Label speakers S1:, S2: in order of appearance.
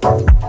S1: Bye.